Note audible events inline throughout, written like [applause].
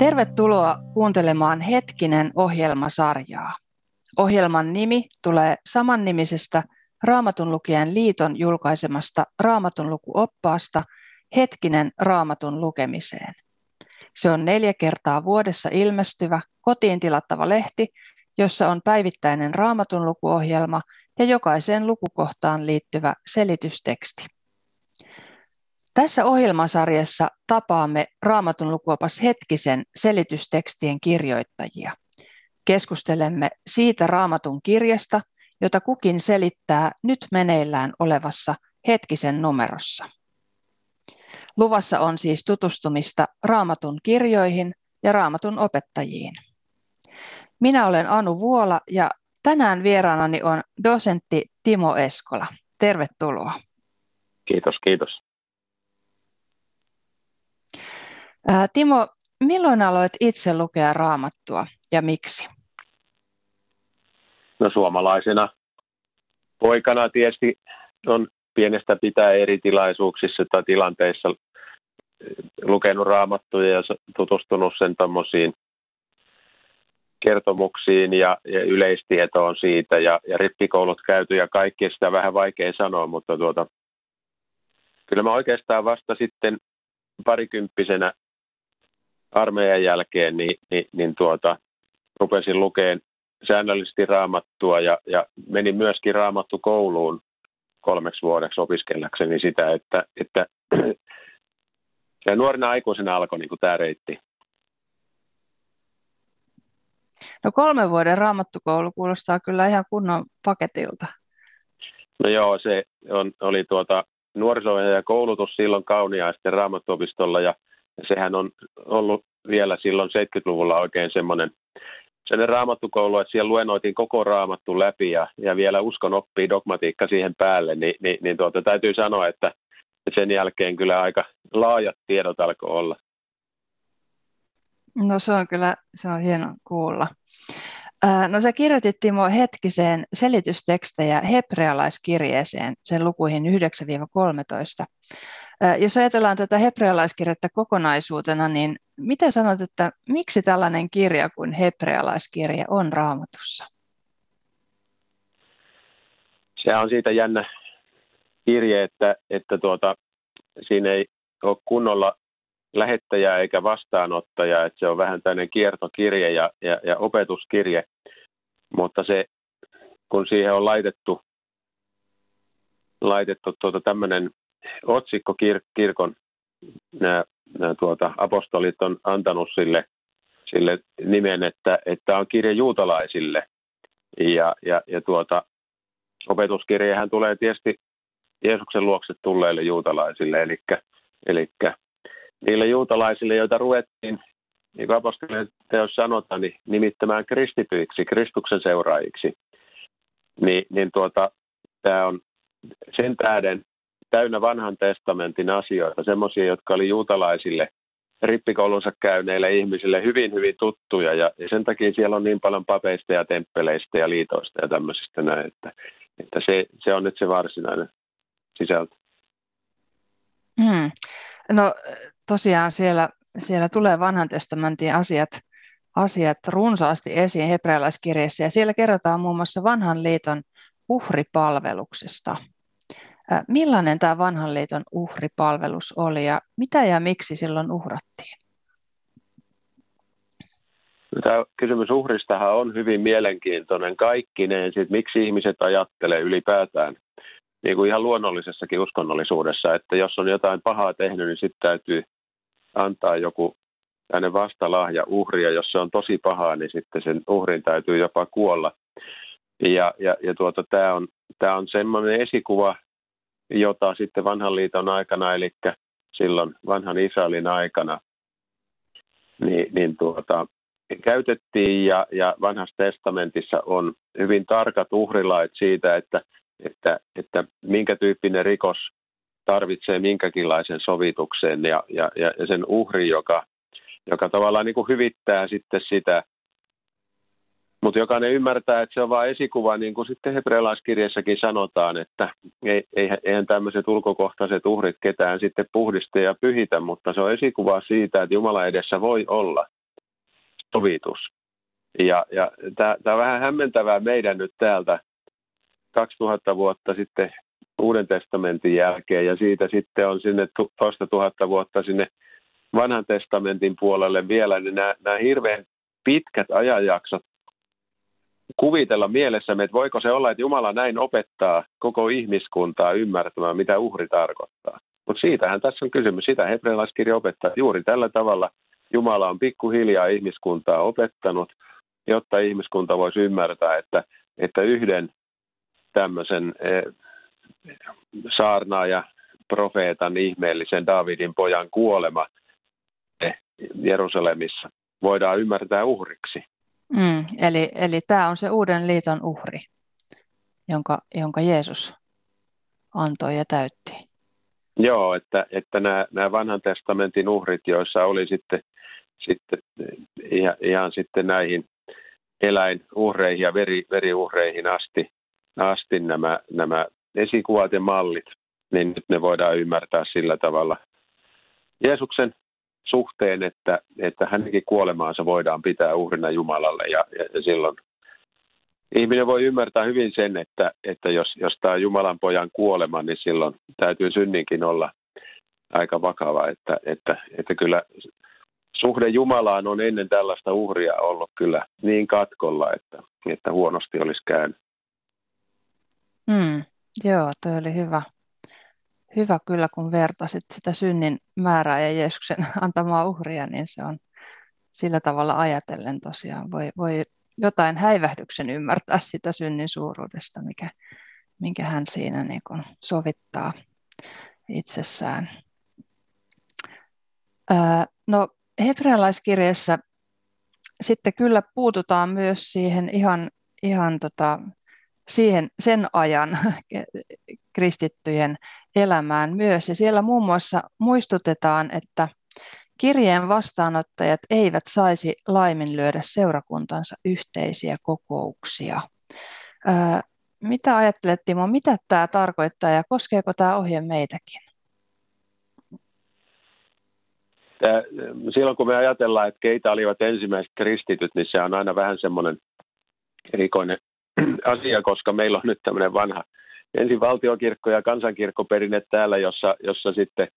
Tervetuloa kuuntelemaan Hetkinen ohjelmasarjaa. Ohjelman nimi tulee samannimisestä Raamatun lukijan liiton julkaisemasta Raamatun lukuoppaasta Hetkinen Raamatun lukemiseen. Se on neljä kertaa vuodessa ilmestyvä, kotiin tilattava lehti, jossa on päivittäinen Raamatun lukuohjelma ja jokaiseen lukukohtaan liittyvä selitysteksti. Tässä ohjelmasarjassa tapaamme Raamatun lukuopas hetkisen selitystekstien kirjoittajia. Keskustelemme siitä Raamatun kirjasta, jota kukin selittää nyt meneillään olevassa hetkisen numerossa. Luvassa on siis tutustumista Raamatun kirjoihin ja Raamatun opettajiin. Minä olen Anu Vuola ja tänään vieraanani on dosentti Timo Eskola. Tervetuloa. Kiitos, kiitos. Timo, milloin aloit itse lukea raamattua ja miksi? No suomalaisena poikana tietysti on pienestä pitää eri tilaisuuksissa tai tilanteissa lukenut raamattuja ja tutustunut sen tuommoisiin kertomuksiin ja, ja yleistietoon siitä ja, ja rippikoulut käyty ja kaikki sitä vähän vaikea sanoa, mutta tuota, kyllä mä oikeastaan vasta sitten parikymppisenä armeijan jälkeen niin, niin, niin tuota, rupesin lukeen säännöllisesti raamattua ja, ja menin myöskin raamattu kouluun kolmeksi vuodeksi opiskellakseni sitä, että, että [clears throat] ja nuorena aikuisena alkoi niin tämä reitti. No kolme vuoden raamattukoulu kuulostaa kyllä ihan kunnon paketilta. No joo, se on, oli tuota nuoriso- ja koulutus silloin Kauniaisten raamattuopistolla ja sehän on ollut vielä silloin 70-luvulla oikein semmoinen sellainen raamattukoulu, että siellä luennoitiin koko raamattu läpi ja, ja vielä uskon oppii dogmatiikka siihen päälle, niin, niin, niin tuota, täytyy sanoa, että sen jälkeen kyllä aika laajat tiedot alkoi olla. No se on kyllä, se on hieno kuulla. No sä kirjoitit Timo hetkiseen selitystekstejä hebrealaiskirjeeseen, sen lukuihin 9-13. Jos ajatellaan tätä hebrealaiskirjettä kokonaisuutena, niin mitä sanot, että miksi tällainen kirja kuin hebrealaiskirja on raamatussa? Se on siitä jännä kirje, että, että tuota, siinä ei ole kunnolla lähettäjää eikä vastaanottajaa, että se on vähän tämmöinen kiertokirje ja, ja, ja opetuskirje, mutta se, kun siihen on laitettu, laitettu tuota tämmöinen otsikko kir, kirkon, nämä, nämä tuota, apostolit on antanut sille, sille nimen, että, että on kirje juutalaisille. Ja, ja, ja tuota, opetuskirjehän tulee tietysti Jeesuksen luokse tulleille juutalaisille, eli, eli niille juutalaisille, joita ruvettiin, niin kuin apostolien teos sanotaan, niin nimittämään kristityiksi, Kristuksen seuraajiksi. Ni, niin tuota, tämä on sen tähden täynnä vanhan testamentin asioita, semmoisia, jotka oli juutalaisille rippikoulunsa käyneille ihmisille hyvin, hyvin tuttuja. Ja, ja sen takia siellä on niin paljon papeista ja temppeleistä ja liitoista ja tämmöisistä näin, että, että se, se on nyt se varsinainen sisältö. Hmm. No tosiaan siellä, siellä tulee vanhan testamentin asiat, asiat runsaasti esiin hebrealaiskirjassa ja siellä kerrotaan muun muassa vanhan liiton uhripalveluksesta. Millainen tämä vanhan liiton uhripalvelus oli ja mitä ja miksi silloin uhrattiin? Tämä kysymys uhristahan on hyvin mielenkiintoinen kaikkineen, sit miksi ihmiset ajattelee ylipäätään niin kuin ihan luonnollisessakin uskonnollisuudessa, että jos on jotain pahaa tehnyt, niin sitten täytyy antaa joku tänne vastalahja uhria. Jos se on tosi pahaa, niin sitten sen uhrin täytyy jopa kuolla. Ja, ja, ja tuota, tämä on, tämä on semmoinen esikuva, jota sitten vanhan liiton aikana, eli silloin vanhan Israelin aikana, niin, niin tuota, käytettiin. Ja, ja vanhassa testamentissa on hyvin tarkat uhrilait siitä, että, että, että minkä tyyppinen rikos tarvitsee minkäkinlaisen sovituksen. Ja, ja, ja sen uhri, joka, joka tavallaan niin kuin hyvittää sitten sitä, mutta jokainen ymmärtää, että se on vain esikuva, niin kuin sitten hebrealaiskirjassakin sanotaan, että eihän tämmöiset ulkokohtaiset uhrit ketään sitten puhdista ja pyhitä, mutta se on esikuva siitä, että Jumala edessä voi olla sovitus. Ja, ja tämä on vähän hämmentävää meidän nyt täältä 2000 vuotta sitten Uuden testamentin jälkeen ja siitä sitten on sinne toista tuhatta vuotta sinne vanhan testamentin puolelle vielä, niin nämä, nämä hirveän pitkät ajanjaksot kuvitella mielessämme, että voiko se olla, että Jumala näin opettaa koko ihmiskuntaa ymmärtämään, mitä uhri tarkoittaa. Mutta siitähän tässä on kysymys. Sitä hebrealaiskirja opettaa. Juuri tällä tavalla Jumala on pikkuhiljaa ihmiskuntaa opettanut, jotta ihmiskunta voisi ymmärtää, että, että yhden tämmöisen eh, saarnaaja profeetan ihmeellisen Davidin pojan kuolema Jerusalemissa voidaan ymmärtää uhriksi. Mm, eli, eli tämä on se uuden liiton uhri, jonka, jonka Jeesus antoi ja täytti. Joo, että, että nämä, nämä vanhan testamentin uhrit, joissa oli sitten, sitten ihan, ihan sitten näihin eläinuhreihin ja veri, veriuhreihin asti, asti nämä, nämä esikuvat ja mallit, niin nyt ne voidaan ymmärtää sillä tavalla Jeesuksen suhteen, että, että hänenkin kuolemaansa voidaan pitää uhrina Jumalalle ja, ja silloin ihminen voi ymmärtää hyvin sen, että, että jos, jos tämä Jumalan pojan kuolema, niin silloin täytyy synninkin olla aika vakava, että, että, että kyllä suhde Jumalaan on ennen tällaista uhria ollut kyllä niin katkolla, että, että huonosti olisi käynyt. Mm, joo, toi oli hyvä. Hyvä kyllä, kun vertasit sitä synnin määrää ja Jeesuksen [laughs] antamaa uhria, niin se on sillä tavalla ajatellen tosiaan. Voi, voi jotain häivähdyksen ymmärtää sitä synnin suuruudesta, mikä, minkä hän siinä niin kuin sovittaa itsessään. no hebrealaiskirjassa sitten kyllä puututaan myös siihen ihan, ihan tota, siihen, sen ajan [laughs] kristittyjen elämään myös. Ja siellä muun muassa muistutetaan, että kirjeen vastaanottajat eivät saisi laiminlyödä seurakuntansa yhteisiä kokouksia. Mitä ajattelet Timo, mitä tämä tarkoittaa ja koskeeko tämä ohje meitäkin? Silloin kun me ajatellaan, että keitä olivat ensimmäiset kristityt, niin se on aina vähän semmoinen erikoinen [clears throat] asia, koska meillä on nyt tämmöinen vanha ensin valtiokirkko ja kansankirkkoperinne täällä, jossa, jossa sitten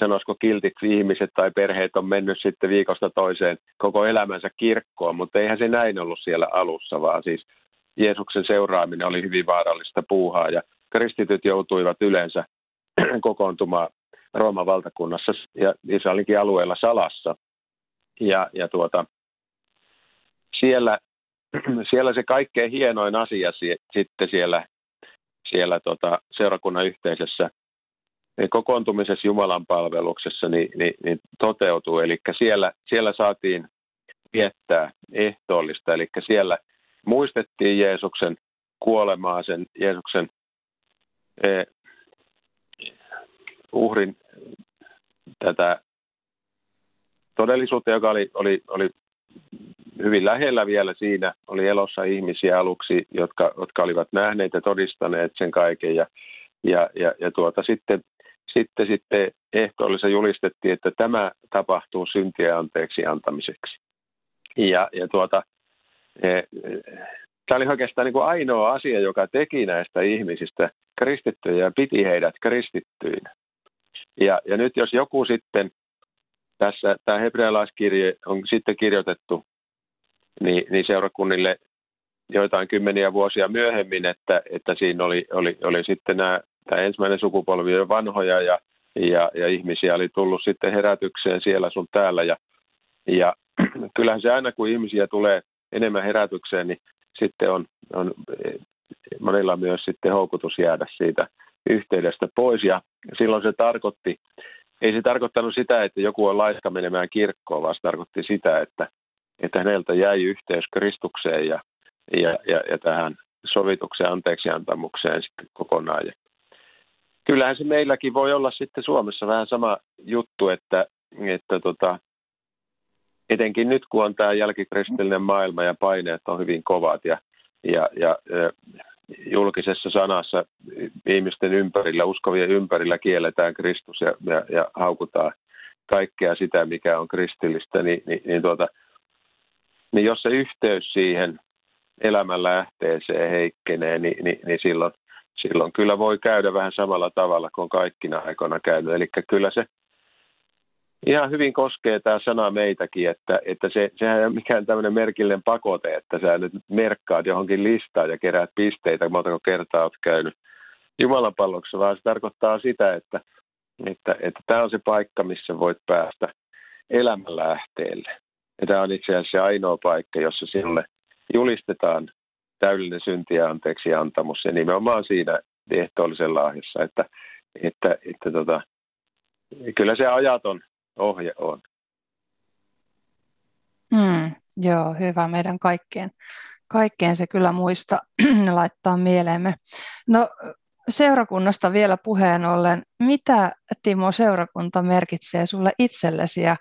sanoisiko kiltiksi ihmiset tai perheet on mennyt sitten viikosta toiseen koko elämänsä kirkkoon, mutta eihän se näin ollut siellä alussa, vaan siis Jeesuksen seuraaminen oli hyvin vaarallista puuhaa ja kristityt joutuivat yleensä [clears throat] kokoontumaan Rooman valtakunnassa ja Israelinkin alueella salassa. Ja, ja tuota, siellä, [clears throat] siellä se kaikkein hienoin asia sitten siellä, siellä tota, seurakunnan yhteisessä kokoontumisessa Jumalan palveluksessa niin, niin, niin toteutuu. Eli siellä, siellä saatiin viettää ehtoollista, eli siellä muistettiin Jeesuksen kuolemaa, sen Jeesuksen eh, uhrin tätä todellisuutta, joka oli, oli, oli hyvin lähellä vielä siinä. Oli elossa ihmisiä aluksi, jotka, jotka olivat nähneet ja todistaneet sen kaiken. Ja, ja, ja, ja tuota, sitten sitten, sitten ehtoollissa julistettiin, että tämä tapahtuu syntiä anteeksi antamiseksi. Ja, ja tuota, e, tämä oli oikeastaan niin kuin ainoa asia, joka teki näistä ihmisistä kristittyjä ja piti heidät kristittyinä. Ja, ja nyt jos joku sitten, tässä tämä hebrealaiskirje on sitten kirjoitettu niin, niin seurakunnille joitain kymmeniä vuosia myöhemmin, että, että siinä oli, oli, oli sitten nämä tämä ensimmäinen sukupolvi on vanhoja ja, ja, ja ihmisiä oli tullut sitten herätykseen siellä sun täällä. Ja, ja [clears throat] kyllähän se aina, kun ihmisiä tulee enemmän herätykseen, niin sitten on, on monilla myös sitten houkutus jäädä siitä yhteydestä pois. Ja silloin se tarkoitti, ei se tarkoittanut sitä, että joku on laiska menemään kirkkoon, vaan se tarkoitti sitä, että, että häneltä jäi yhteys Kristukseen ja, ja, ja, ja tähän sovitukseen anteeksiantamukseen sitten kokonaan. Ja kyllähän se meilläkin voi olla sitten Suomessa vähän sama juttu, että, että tota, etenkin nyt kun on tämä jälkikristillinen maailma ja paineet on hyvin kovat ja, ja, ja julkisessa sanassa ihmisten ympärillä, uskovien ympärillä kielletään Kristus ja, ja, ja haukutaan kaikkea sitä, mikä on kristillistä, niin, niin, niin tuota, niin jos se yhteys siihen elämän lähteeseen heikkenee, niin, niin, niin silloin, silloin kyllä voi käydä vähän samalla tavalla kuin kaikkina aikoina käynyt. Eli kyllä se ihan hyvin koskee tämä sana meitäkin, että, että se, sehän ei ole mikään tämmöinen merkillinen pakote, että sä nyt merkkaat johonkin listaan ja keräät pisteitä, montako kertaa olet käynyt Jumalan palloksi, vaan se tarkoittaa sitä, että, että, että tämä on se paikka, missä voit päästä elämän lähteelle. Ja tämä on itse asiassa ainoa paikka, jossa sinulle julistetaan täydellinen synti ja anteeksi antamus. Ja nimenomaan siinä ehtoollisen lahjassa, että, että, että tota, kyllä se ajaton ohje on. Mm, joo, hyvä meidän kaikkeen. Kaikkeen se kyllä muista [clears throat] laittaa mieleemme. No seurakunnasta vielä puheen ollen, mitä Timo seurakunta merkitsee sulle itsellesi ja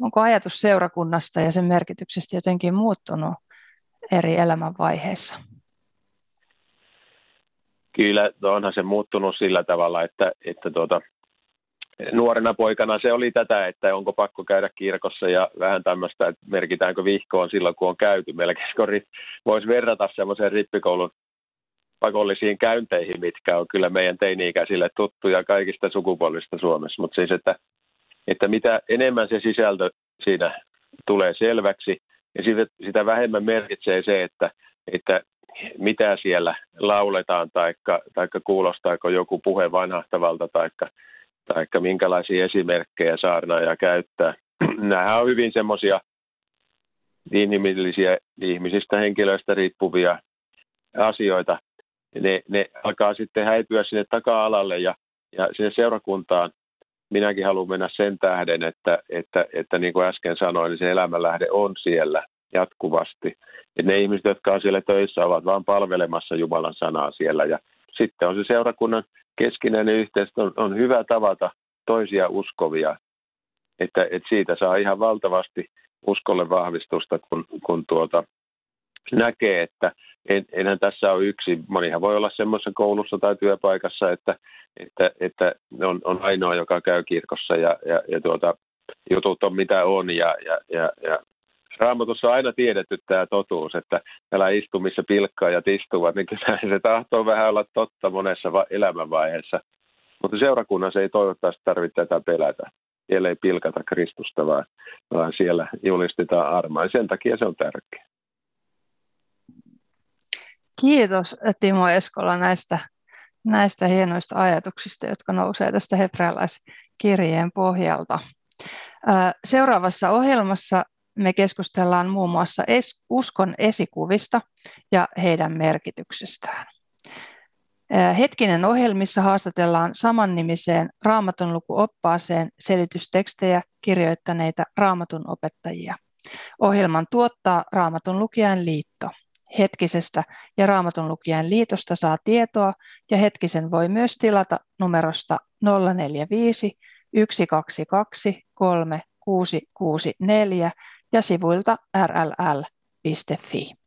onko ajatus seurakunnasta ja sen merkityksestä jotenkin muuttunut eri elämänvaiheissa? Kyllä, onhan se muuttunut sillä tavalla, että, että tuota, nuorena poikana se oli tätä, että onko pakko käydä kirkossa ja vähän tämmöistä, että merkitäänkö vihkoon silloin, kun on käyty. Melkein voisi verrata semmoiseen rippikoulun pakollisiin käynteihin, mitkä on kyllä meidän teini-ikäisille tuttuja kaikista sukupolvista Suomessa. Mutta siis, että, että mitä enemmän se sisältö siinä tulee selväksi, ja sitä vähemmän merkitsee se, että, että mitä siellä lauletaan, taikka, taikka kuulostaako joku puhe vanhahtavalta, taikka, taikka minkälaisia esimerkkejä saarnaaja käyttää. [clears throat] Nämä on hyvin semmoisia inhimillisiä ihmisistä, henkilöistä riippuvia asioita. Ne, ne alkaa sitten häipyä sinne taka-alalle ja, ja sinne seurakuntaan. Minäkin haluan mennä sen tähden, että, että, että niin kuin äsken sanoin, niin se elämänlähde on siellä jatkuvasti. Et ne ihmiset, jotka on siellä töissä, ovat vain palvelemassa Jumalan sanaa siellä. Ja sitten on se seurakunnan keskinäinen yhteys on, on hyvä tavata toisia uskovia, että, että siitä saa ihan valtavasti uskolle vahvistusta, kun, kun tuota, näkee, että en, enhän tässä ole yksi. Monihan voi olla semmoisessa koulussa tai työpaikassa, että, että, että on, on ainoa, joka käy kirkossa ja, ja, ja tuota, jutut on mitä on ja, ja, ja, ja Raamatussa on aina tiedetty tämä totuus, että täällä istumissa pilkkaa ja istuvat, niin kyllä se tahtoo vähän olla totta monessa elämänvaiheessa. Mutta seurakunnassa ei toivottavasti tarvitse tätä pelätä. Siellä ei pilkata Kristusta, vaan, vaan siellä julistetaan armaa. Sen takia se on tärkeää. Kiitos Timo Eskola näistä, näistä hienoista ajatuksista, jotka nousee tästä hebrealaiskirjeen pohjalta. Seuraavassa ohjelmassa me keskustellaan muun muassa uskon esikuvista ja heidän merkityksestään. Hetkinen ohjelmissa haastatellaan samannimiseen raamatun lukuoppaaseen selitystekstejä kirjoittaneita raamatun opettajia. Ohjelman tuottaa Raamatun lukijan liitto. Hetkisestä ja Raamatun lukijan liitosta saa tietoa ja Hetkisen voi myös tilata numerosta 045 122 3664 ja sivuilta rll.fi.